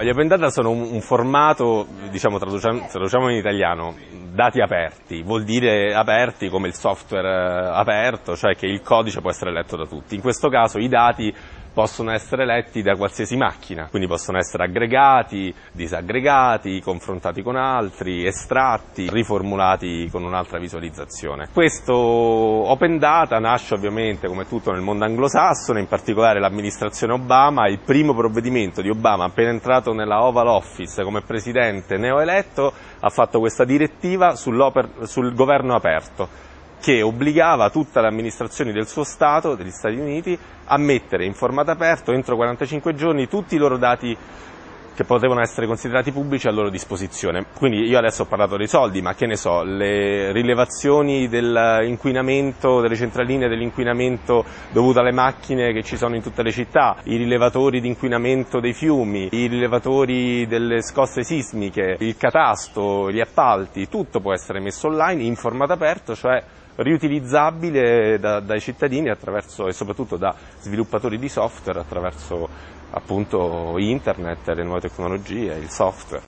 Gli open data sono un, formato, diciamo, traduciamo, traduciamo, in italiano, dati aperti, vuol dire aperti come il software eh, aperto, cioè che il codice può essere letto da tutti. In questo caso i dati possono essere letti da qualsiasi macchina, quindi possono essere aggregati, disaggregati, confrontati con altri, estratti, riformulati con un'altra visualizzazione. Questo Open Data nasce ovviamente come tutto nel mondo anglosassone, in particolare l'amministrazione Obama, il primo provvedimento di Obama appena entrato nella Oval Office come presidente neoeletto ha fatto questa direttiva sul governo aperto che obbligava tutte le amministrazioni del suo Stato, degli Stati Uniti, a mettere in formato aperto entro 45 giorni tutti i loro dati che potevano essere considerati pubblici a loro disposizione. Quindi io adesso ho parlato dei soldi, ma che ne so, le rilevazioni dell'inquinamento, delle centraline dell'inquinamento dovuto alle macchine che ci sono in tutte le città, i rilevatori di inquinamento dei fiumi, i rilevatori delle scosse sismiche, il catasto, gli appalti, tutto può essere messo online in formato aperto, cioè riutilizzabile da, dai cittadini e soprattutto da sviluppatori di software attraverso appunto internet, le nuove tecnologie, il software.